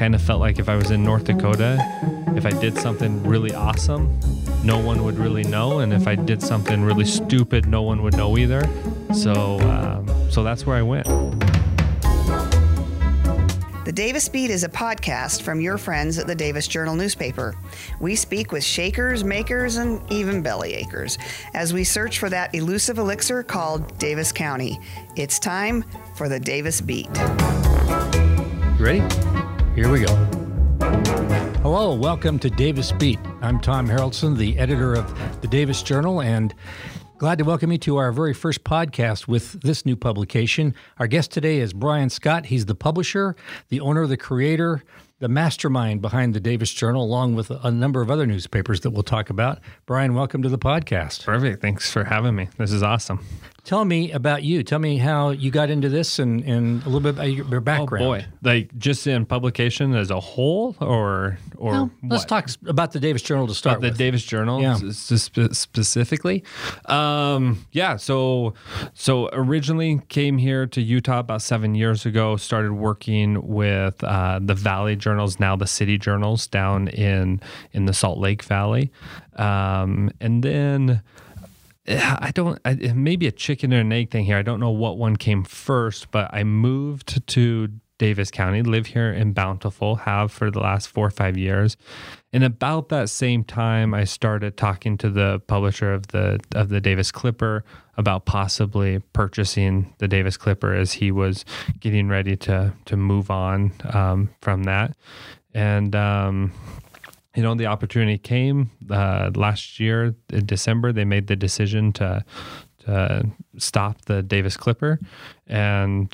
kind of felt like if I was in North Dakota, if I did something really awesome, no one would really know, and if I did something really stupid, no one would know either. So, um, so that's where I went. The Davis Beat is a podcast from your friends at the Davis Journal newspaper. We speak with shakers, makers, and even belly achers as we search for that elusive elixir called Davis County. It's time for the Davis Beat. You ready? Here we go. Hello, welcome to Davis Beat. I'm Tom Haraldsen, the editor of the Davis Journal, and glad to welcome you to our very first podcast with this new publication. Our guest today is Bryan Scott. He's the publisher, the owner, the creator, the mastermind behind the Davis Journal, along with a number of other newspapers that we'll talk about. Bryan, welcome to the podcast. Perfect. Thanks for having me. This is awesome. Tell me about you. Tell me how you got into this and, and a little bit about your background. Oh boy, like just in publication as a whole, or or well, let's talk about the Davis Journal to start the. Davis Journal Yeah. s- s- specifically. Um, yeah, so so originally came here to Utah about seven years ago. Started working with uh, the Valley Journals, now the City Journals, down in in the Salt Lake Valley, um, and then. I don't. I, it may be a chicken or an egg thing here. I don't know what one came first, but I moved to Davis County, live here in Bountiful, have for the last four or five years. And about that same time, I started talking to the publisher of the of the Davis Clipper about possibly purchasing the Davis Clipper as he was getting ready to to move on um, from that. And um, you know the opportunity came uh, last year in December. They made the decision to to stop the Davis Clipper, and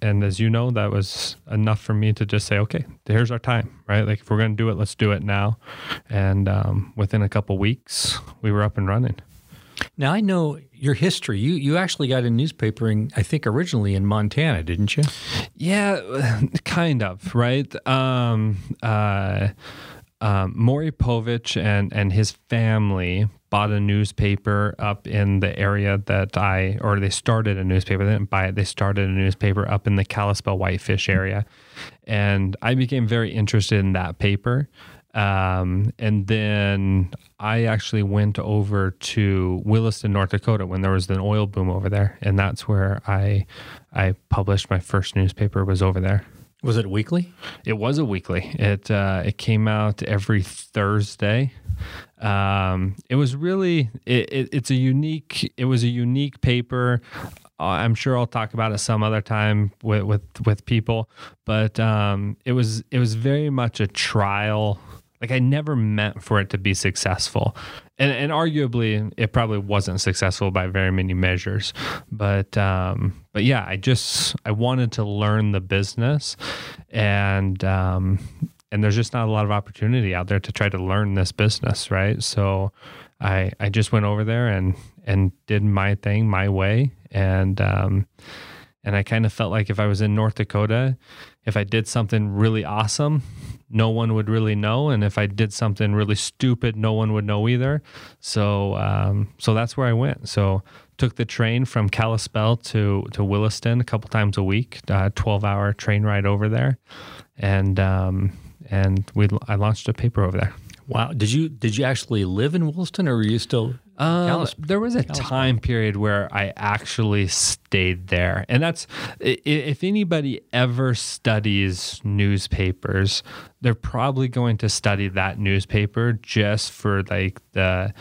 and as you know, that was enough for me to just say, okay, here's our time, right? Like if we're gonna do it, let's do it now. And um, within a couple weeks, we were up and running. Now I know your history. You you actually got in newspapering, I think, originally in Montana, didn't you? Yeah, kind of, right? Um, uh, um, Maury Povich and, and his family bought a newspaper up in the area that I, or they started a newspaper. They didn't buy it. They started a newspaper up in the Kalispell Whitefish area. And I became very interested in that paper. Um, and then I actually went over to Williston, North Dakota when there was an oil boom over there. And that's where I, I published my first newspaper was over there. Was it weekly? It was a weekly. It uh, it came out every Thursday. Um, it was really it, it, it's a unique. It was a unique paper. Uh, I'm sure I'll talk about it some other time with with, with people, but um, it was it was very much a trial. Like I never meant for it to be successful, and and arguably it probably wasn't successful by very many measures. But um, but yeah, I just I wanted to learn the business, and um, and there's just not a lot of opportunity out there to try to learn this business, right? So I I just went over there and and did my thing my way, and um, and I kind of felt like if I was in North Dakota, if I did something really awesome, no one would really know, and if I did something really stupid, no one would know either. So, um, so that's where I went. So, took the train from Kalispell to to Williston a couple times a week, uh, twelve hour train ride over there, and um, and we I launched a paper over there. Wow. Did you did you actually live in Williston, or were you still? Um, there was a time period where I actually stayed there, and that's if anybody ever studies newspapers, they're probably going to study that newspaper just for like the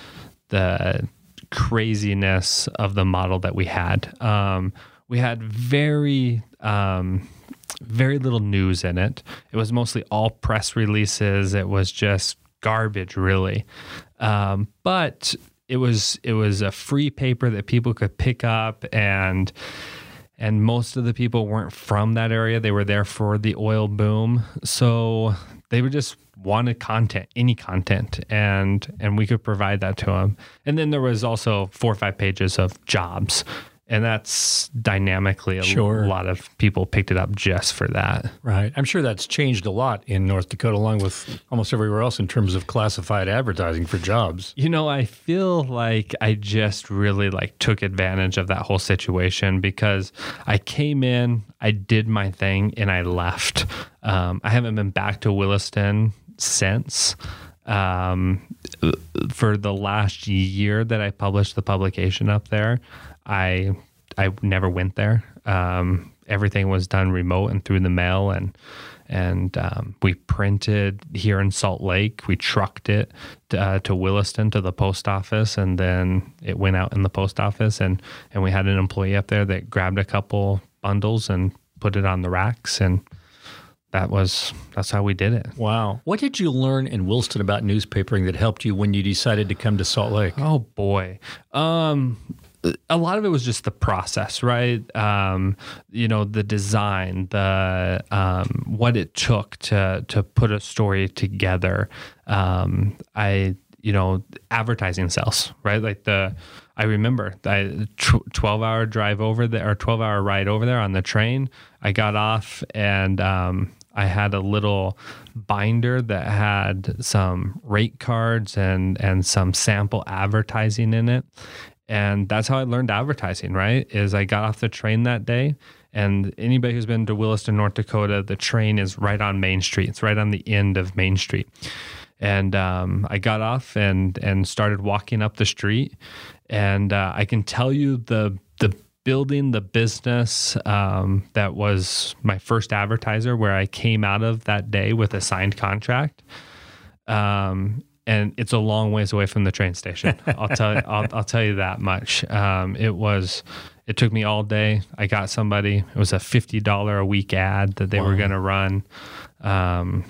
the craziness of the model that we had. Um, we had very um, very little news in it. It was mostly all press releases. It was just garbage, really. Um, but it was it was a free paper that people could pick up and and most of the people weren't from that area. They were there for the oil boom, so they would just wanted content, any content, and and we could provide that to them. And then there was also four or five pages of jobs, and that's dynamically a Sure. lot of people picked it up just for that. Right. I'm sure that's changed a lot in North Dakota, along with almost everywhere else in terms of classified advertising for jobs. You know, I feel like I just really like took advantage of that whole situation because I came in, I did my thing, and I left. Um, I haven't been back to Williston since. Um, for the last year that I published the publication up there, I I never went there. Um, everything was done remote and through the mail, and and um, we printed here in Salt Lake. We trucked it uh, to Williston to the post office, and then it went out in the post office. and And we had an employee up there that grabbed a couple bundles and put it on the racks, and that was that's how we did it. Wow. What did you learn in Williston about newspapering that helped you when you decided to come to Salt Lake? Oh boy. Um a lot of it was just the process, right? Um, you know, the design, the um, what it took to to put a story together. Um, I, you know, advertising sales, right? Like the, I remember I twelve hour drive over there or twelve hour ride over there on the train. I got off and um, I had a little binder that had some rate cards and and some sample advertising in it. And that's how I learned advertising, right? Is I got off the train that day and anybody who's been to Williston, North Dakota, the train is right on Main Street. It's right on the end of Main Street. And um, I got off and and started walking up the street. And uh, I can tell you the the building the business um, that was my first advertiser, where I came out of that day with a signed contract. Um, and it's a long ways away from the train station. I'll tell you, I'll, I'll tell you that much. Um, it was, it took me all day. I got somebody. It was a fifty dollar a week ad that they were going to run. Um,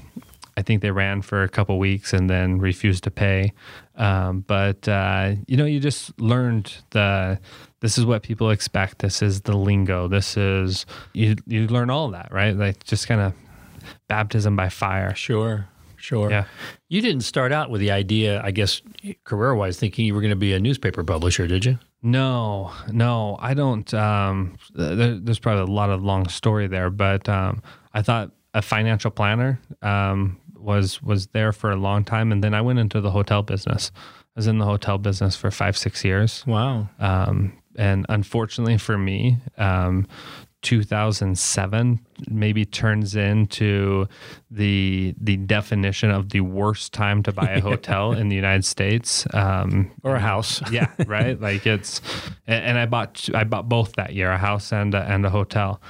I think they ran for a couple weeks and then refused to pay. Um, but uh, you know, you just learned the. This is what people expect. This is the lingo. This is you. You learn all that, right? Like just kind of baptism by fire. Sure. Sure. Yeah. You didn't start out with the idea, I guess, career wise, thinking you were going to be a newspaper publisher, did you? No, no, I don't. Um, there, there's probably a lot of long story there, but um, I thought a financial planner um, was was there for a long time, and then I went into the hotel business. I was in the hotel business for five, six years, Wow. um, and unfortunately for me, um, 2007 maybe turns into the the definition of the worst time to buy a hotel in the United States. Um, Or a house. yeah, right. Like it's, and, I bought I bought both that year, a house and a, and a hotel,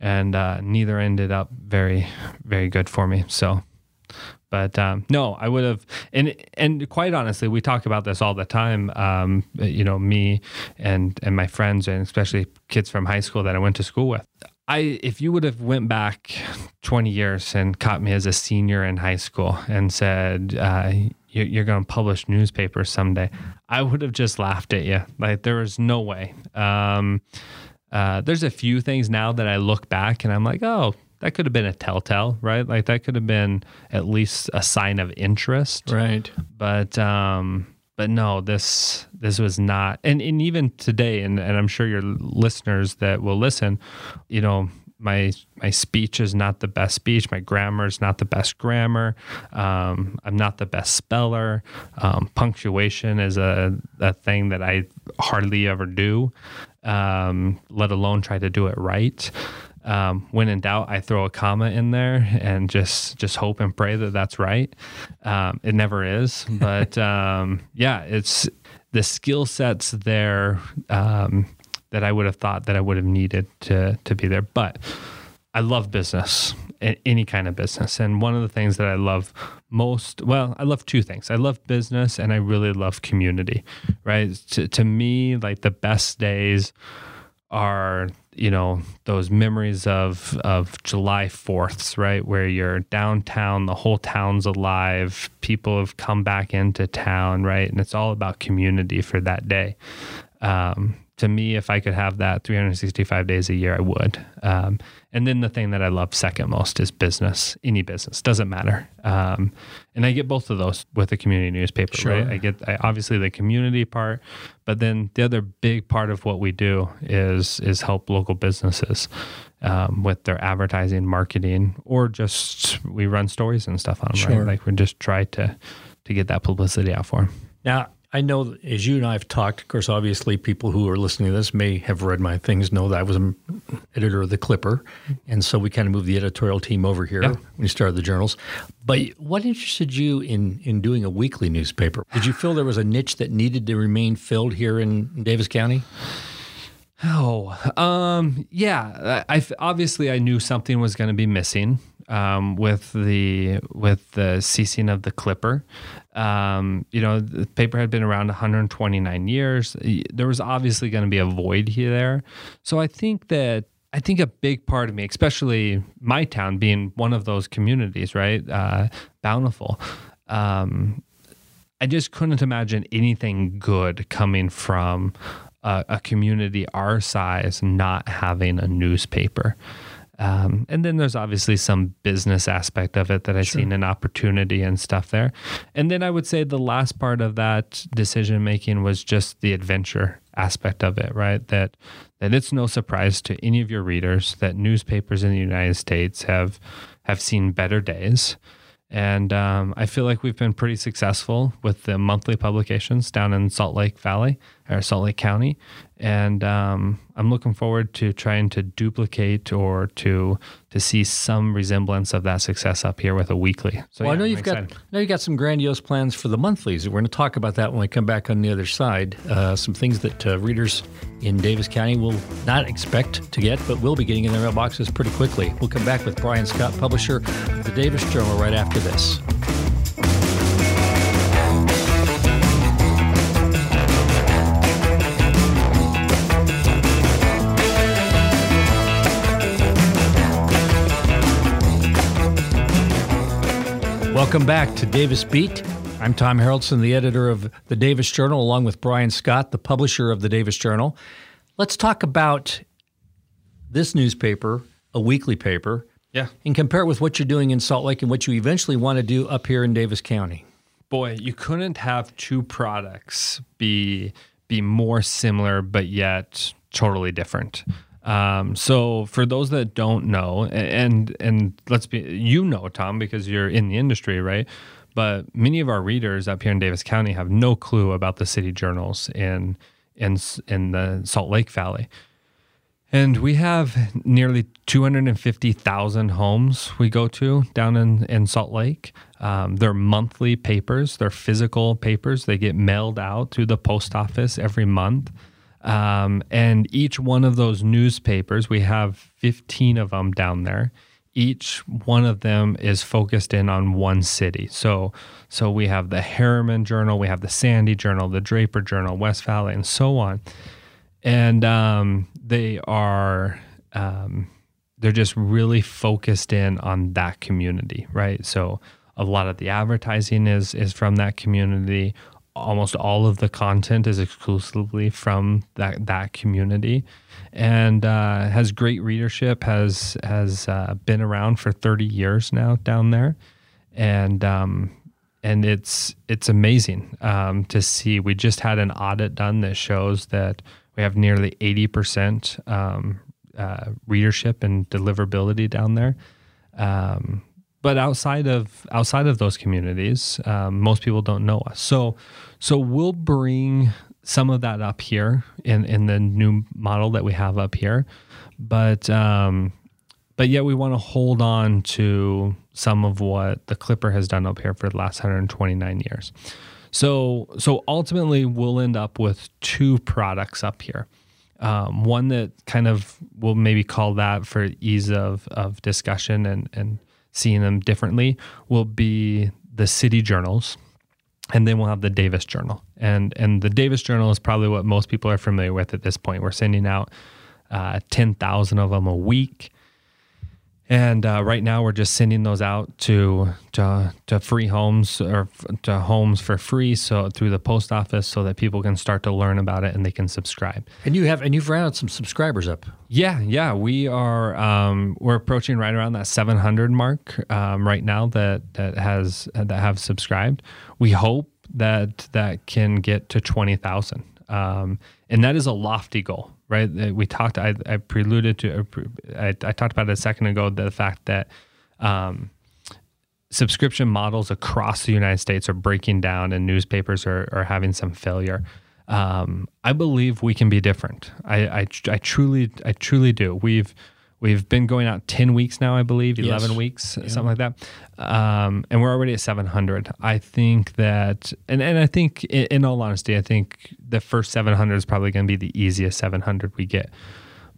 and uh, neither ended up very very good for me. So, but um, no, I would have, and and quite honestly, we talk about this all the time. Um, you know, me and and my friends, and especially kids from high school that I went to school with. I, if you would have went back 20 years and caught me as a senior in high school and said, uh, you, you're going to publish newspapers someday, I would have just laughed at you. Like there was no way. Um, uh, there's a few things now that I look back and I'm like, oh, that could have been a telltale, right? Like that could have been at least a sign of interest. Right. but um but no this this was not and, and even today and, and i'm sure your listeners that will listen you know my my speech is not the best speech. My grammar is not the best grammar. Um, i'm not the best speller. Um, punctuation is a, a thing that i hardly ever do um, let alone try to do it right um, when in doubt, I throw a comma in there and just just hope and pray that that's right. Um, it never is, but um, yeah, it's the skill sets there um, that I would have thought that I would have needed to to be there. But I love business, any kind of business, and one of the things that I love most, well, I love two things. I love business, and I really love community. Right to to me, like the best days are you know those memories of of July 4ths right where you're downtown the whole town's alive people have come back into town right and it's all about community for that day. Um, to me, if I could have that 365 days a year, I would. Um, and then the thing that I love second most is business, any business, doesn't matter. Um, and I get both of those with the community newspaper, Sure. right? I get I, obviously the community part, but then the other big part of what we do is is help local businesses um, with their advertising, marketing, or just we run stories and stuff on them, Sure. right? Like we just try to to get that publicity out for them. Now, I know as you and I have talked, of course, obviously people who are listening to this may have read my things, know that I was an editor of the Clipper. And so we kind of moved the editorial team over here Yeah. when we started the journals. But what interested you in, in doing a weekly newspaper? Did you feel there was a niche that needed to remain filled here in, Davis County? Oh, um, yeah. I, I obviously I knew something was going to be missing um, with the with the ceasing of the Clipper. Um, you know, the paper had been around 129 years. There was obviously going to be a void here there. So I think that I think a big part of me, especially my town being one of those communities, right, uh, bountiful. Um, I just couldn't imagine anything good coming from a, a community our size not having a newspaper. Um, and then there's obviously some business aspect of it that I've seen an opportunity and stuff there. And then I would say the last part of that decision making was just the adventure aspect of it, right? That that it's no surprise to any of your readers that newspapers in the United States have have seen better days. And um, I feel like we've been pretty successful with the monthly publications down in Salt Lake Valley or Salt Lake County. And um, I'm looking forward to trying to duplicate or to to see some resemblance of that success up here with a weekly. So well, I yeah, know I'm you've excited. got I know you've got some grandiose plans for the monthlies. We're going to talk about that when we come back on the other side. Uh, some things that uh, readers in Davis County will not expect to get, but will be getting in their mailboxes pretty quickly. We'll come back with Bryan Scott, publisher of the Davis Journal, right after this. Welcome back to Davis Beat. I'm Tom Haraldsen, the editor of the Davis Journal, along with Bryan Scott, the publisher of the Davis Journal. Let's talk about this newspaper, a weekly paper, Yeah. and compare it with what you're doing in Salt Lake and what you eventually want to do up here in Davis County. Boy, you couldn't have two products be be more similar but yet totally different. Um, so for those that don't know, and and let's be you know Tom because you're in the industry, right? But many of our readers up here in Davis County have no clue about the city journals in in in the Salt Lake Valley. And we have nearly 250,000 homes we go to down in, in Salt Lake. Um, they're monthly papers, they're physical papers. They get mailed out through the post office every month. Um, and each one of those newspapers, we have 15 of them down there. Each one of them is focused in on one city. So, so we have the Herriman Journal, we have the Sandy Journal, the Draper Journal, West Valley, and so on and um, they are um, they're just really focused in on that community, right? So a lot of the advertising is is from that community. Almost all of the content is exclusively from that that community, and uh, has great readership. has has uh, been around for thirty years now down there, and um, and it's it's amazing um, to see. We just had an audit done that shows that we have nearly eighty percent um, uh, readership and deliverability down there. Um, but outside of outside of those communities, um, most people don't know us. So so we'll bring some of that up here in in the new model that we have up here, but um, but yet we want to hold on to some of what the Clipper has done up here for the last 129 years. So so ultimately we'll end up with two products up here. Um, one that kind of we'll maybe call that for ease of, of discussion and, and seeing them differently will be the city journals and then we'll have the Davis Journal. And and the Davis Journal is probably what most people are familiar with at this point. We're sending out uh, ten thousand of them a week, And uh, right now, we're just sending those out to, to to free homes or f- to homes for free, so through the post office, so that people can start to learn about it and they can subscribe. And you have and you've rounded some subscribers up. Yeah, yeah, we are. Um, we're approaching right around that 700 mark um, right now that that has that have subscribed. We hope that that can get to 20,000, um, and that is a lofty goal, right? We talked. I, I preluded to. I, I talked about it a second ago. The fact that um, subscription models across the United States are breaking down and newspapers are, are having some failure. Um, I believe we can be different. I, I, I truly, I truly do. We've, we've been going out 10 weeks now, I believe, 11 Yes. weeks, something like that. Um, and we're already at 700. I think that, and, and I think in, in all honesty, I think the first 700 is probably going to be the easiest 700 we get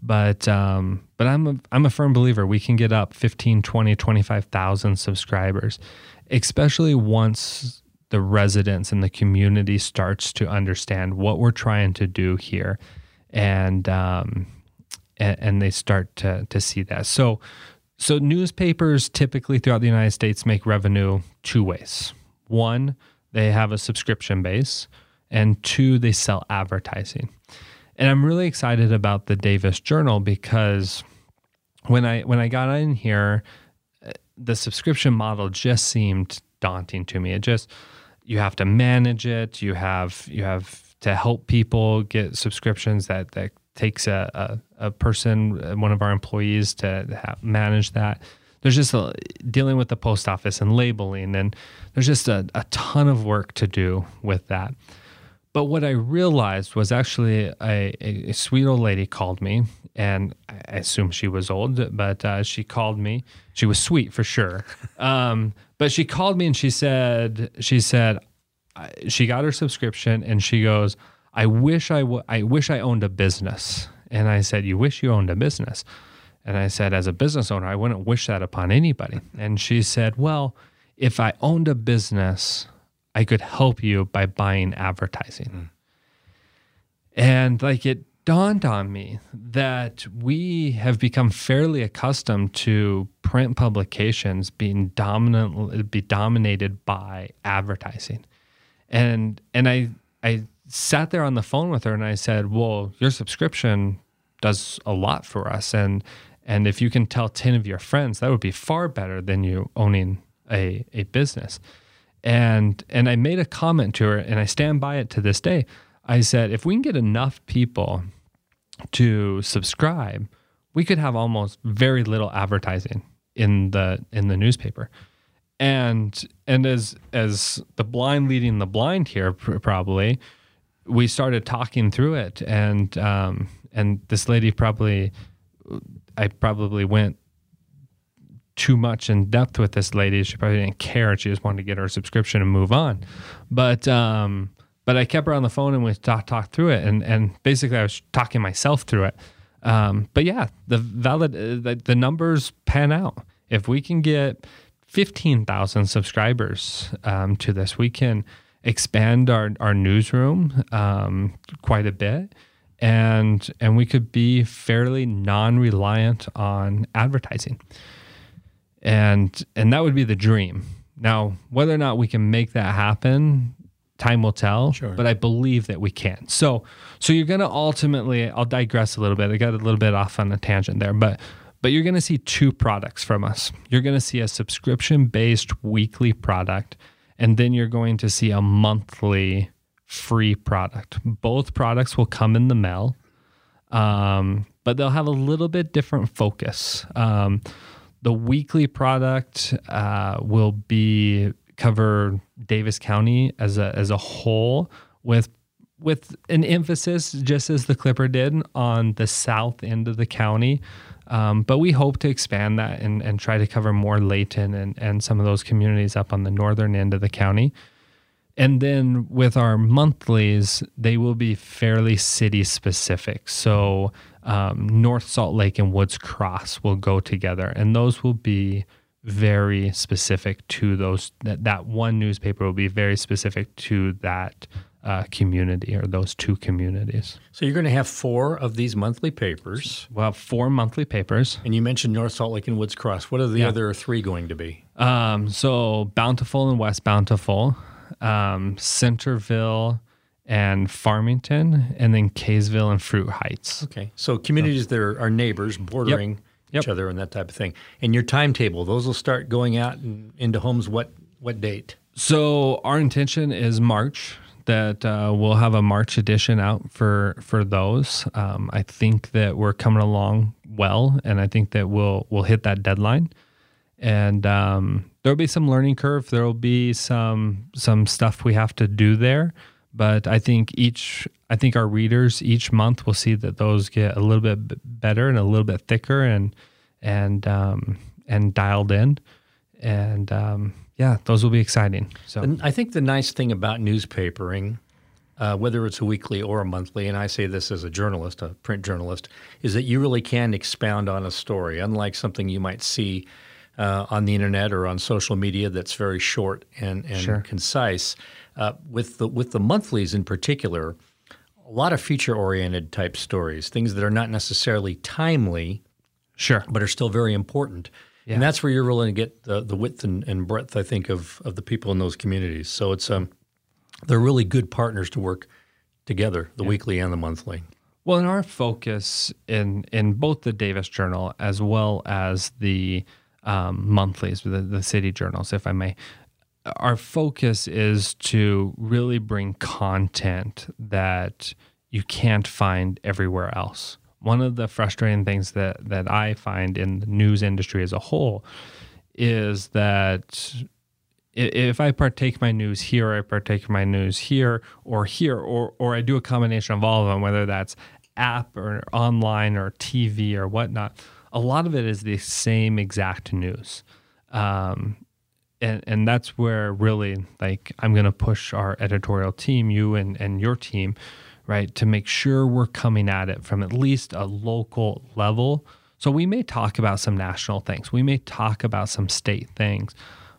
but um, but I'm a, I'm a firm believer we can get up 15 20 25,000 subscribers especially once the residents and the community starts to understand what we're trying to do here and um, and, and they start to to see that so so newspapers typically throughout the United States make revenue two ways one they have a subscription base and two they sell advertising and I'm really excited about the Davis Journal because when I when I got in here, uh, the subscription model just seemed daunting to me. It just you have to manage it. You have you have to help people get subscriptions. That that takes a a, a person, uh, one of our employees, to ha manage that. There's just a, dealing with the post office and labeling, and there's just a, a ton of work to do with that. But what I realized was actually a, a, a sweet old lady called me, and I assume she was old, but uh, she called me. She was sweet for sure. Um, but she called me and she said, she said, she got her subscription, and she goes, "I wish I w- I wish I owned a business." And I said, "You wish you owned a business?" And I said, "As a business owner, I wouldn't wish that upon anybody." And she said, "Well, if I owned a business." I could help you by buying advertising. Mm. And like it dawned on me that we have become fairly accustomed to print publications being dominant be dominated by advertising. And and I I sat there on the phone with her and I said, "Well, your subscription does a lot for us and and if you can tell 10 of your friends, that would be far better than you owning a a business." and and I made a comment to her, and I stand by it to this day. I said, if we can get enough people to subscribe, we could have almost very little advertising in the in the newspaper. And and as as the blind leading the blind here, pr- probably, we started talking through it, and um, and this lady probably, I probably went too much in depth with this lady. She probably didn't care. She just wanted to get her subscription and move on. But um, but I kept her on the phone and we talked talked through it. And and basically I was talking myself through it. Um, but yeah, the valid uh, the, the numbers pan out. If we can get fifteen thousand subscribers um, to this, we can expand our our newsroom um, quite a bit. And and we could be fairly non-reliant on advertising and and that would be the dream. Now, whether or not we can make that happen, time will tell. Sure. But I believe that we can. So so you're gonna ultimately I'll digress a little bit. I got a little bit off on a tangent there, but but you're gonna see two products from us. You're gonna see a subscription based weekly product, and then you're going to see a monthly free product. Both products will come in the mail um, but they'll have a little bit different focus. Um, the weekly product uh, will be cover Davis County as a as a whole with with an emphasis, just as the Clipper did, on the south end of the county. Um, but we hope to expand that and, and try to cover more Layton and, and some of those communities up on the northern end of the county. And then with our monthlies, they will be fairly city specific. So um, North Salt Lake and Woods Cross will go together, and those will be very specific to those. That, that one newspaper will be very specific to that uh, community or those two communities. So you're going to have four of these monthly papers. We'll have four monthly papers. And you mentioned North Salt Lake and Woods Cross. What are the Yeah. other three going to be? Um, so Bountiful and West Bountiful, um, Centerville and Farmington, and then Kaysville and Fruit Heights. Okay. So communities that are, are neighbors bordering Yep. each other and that type of thing. And your timetable, those will start going out and into homes what what date? So our intention is March that uh, we'll have a March edition out for for those. Um, I think that we're coming along well, and I think that we'll we'll hit that deadline. And um, there'll be some learning curve. There'll be some some stuff we have to do there, but I think each I think our readers each month will see that those get a little bit better and a little bit thicker and and um, and dialed in, and um, yeah, those will be exciting. So And I think the nice thing about newspapering, uh, whether it's a weekly or a monthly, and I say this as a journalist, a print journalist, is that you really can expound on a story, unlike something you might see uh, on the internet or on social media that's very short and, and Sure. concise. Uh, with the with the monthlies in particular, a lot of feature oriented type stories, things that are not necessarily timely sure, but are still very important. Yeah. And that's where you're really going to get the, the width and, and breadth, I think, of, of the people in those communities. So it's um, they're really good partners to work together, the weekly and the monthly. Well, in our focus in in both the Davis Journal as well as the um, monthlies, the, the city journals, if I may, our focus is to really bring content that you can't find everywhere else. One of the frustrating things that that I find in the news industry as a whole is that if I partake my news here, I partake my news here or here, or or I do a combination of all of them, whether that's app or online or TV or whatnot. A lot of it is the same exact news, um, and and that's where really like I'm going to push our editorial team, you and and your team, right, to make sure we're coming at it from at least a local level. So we may talk about some national things, we may talk about some state things,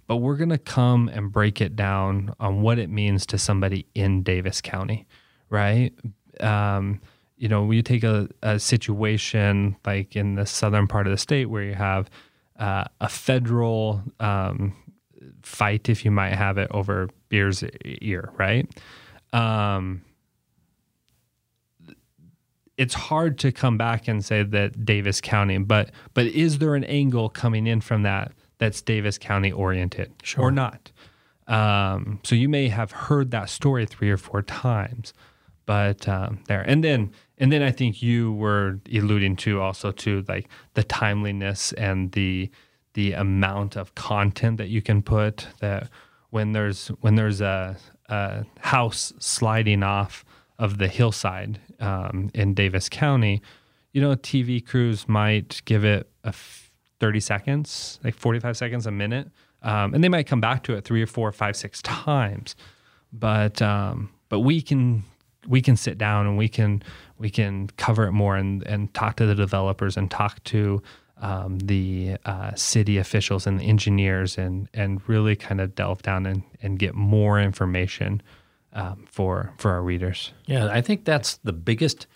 but we're going to come and break it down on what it means to somebody in Davis County, right? Um, you know, when you take a, a situation like in the southern part of the state where you have uh, a federal um, fight, if you might have it, over Bears Ears, right? Um, it's hard to come back and say that Davis County, but but is there an angle coming in from that that's Davis County oriented Sure. or not? Um, so you may have heard that story three or four times, but um, there and then and then I think you were alluding to also to like the timeliness and the the amount of content that you can put that when there's when there's a, a house sliding off of the hillside um, in Davis County, you know, TV crews might give it a f- 30 seconds, like 45 seconds, a minute, um, and they might come back to it three or four, five, six times. But um, but we can we can sit down and we can we can cover it more and and talk to the developers and talk to um, the uh, city officials and the engineers and and really kind of delve down and, and get more information um, for for our readers. Yeah, I think that's the biggest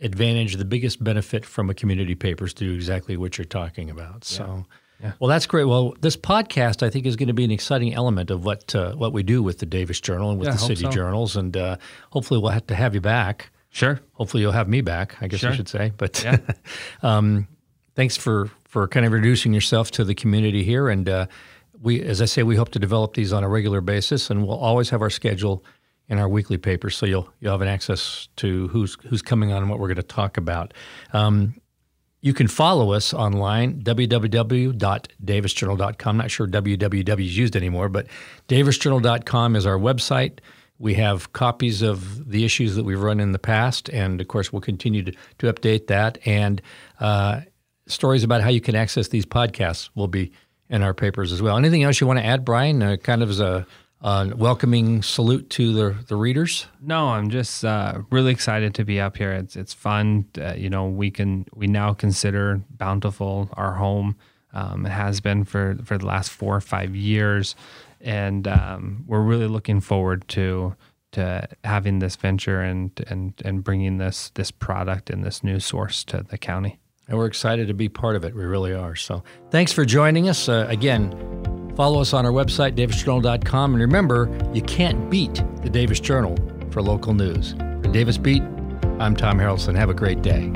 advantage, the biggest benefit from a community paper is to do exactly what you're talking about. So, Yeah. well, that's great. Well, this podcast I think is going to be an exciting element of what uh, what we do with the Davis Journal and with Yeah, the city so. journals, and uh, hopefully we'll have to have you back. Sure. Hopefully you'll have me back. I guess I should say. But Yeah. um, thanks for for kind of introducing yourself to the community here. And uh, we, as I say, we hope to develop these on a regular basis, and we'll always have our schedule in our weekly paper, so you'll you'll have an access to who's who's coming on and what we're going to talk about. Um, you can follow us online, www.davisjournal.com. Not sure www is used anymore, but davisjournal.com is our website. We have copies of the issues that we've run in the past, and of course, we'll continue to, to update that. And uh, stories about how you can access these podcasts will be in our papers as well. Anything else you want to add, Bryan? Uh, kind of as a, a welcoming salute to the, the readers? No, I'm just uh, really excited to be up here. It's it's fun. Uh, you know, we can we now consider Bountiful our home. Um, it has been for for the last four or five years, and um, we're really looking forward to to having this venture and and and bringing this this product and this new source to the county. And we're excited to be part of it. We really are. So thanks for joining us. Uh, again, follow us on our website, davisjournal.com. And remember, you can't beat the Davis Journal for local news. For Davis Beat, I'm Tom Haraldsen. Have a great day.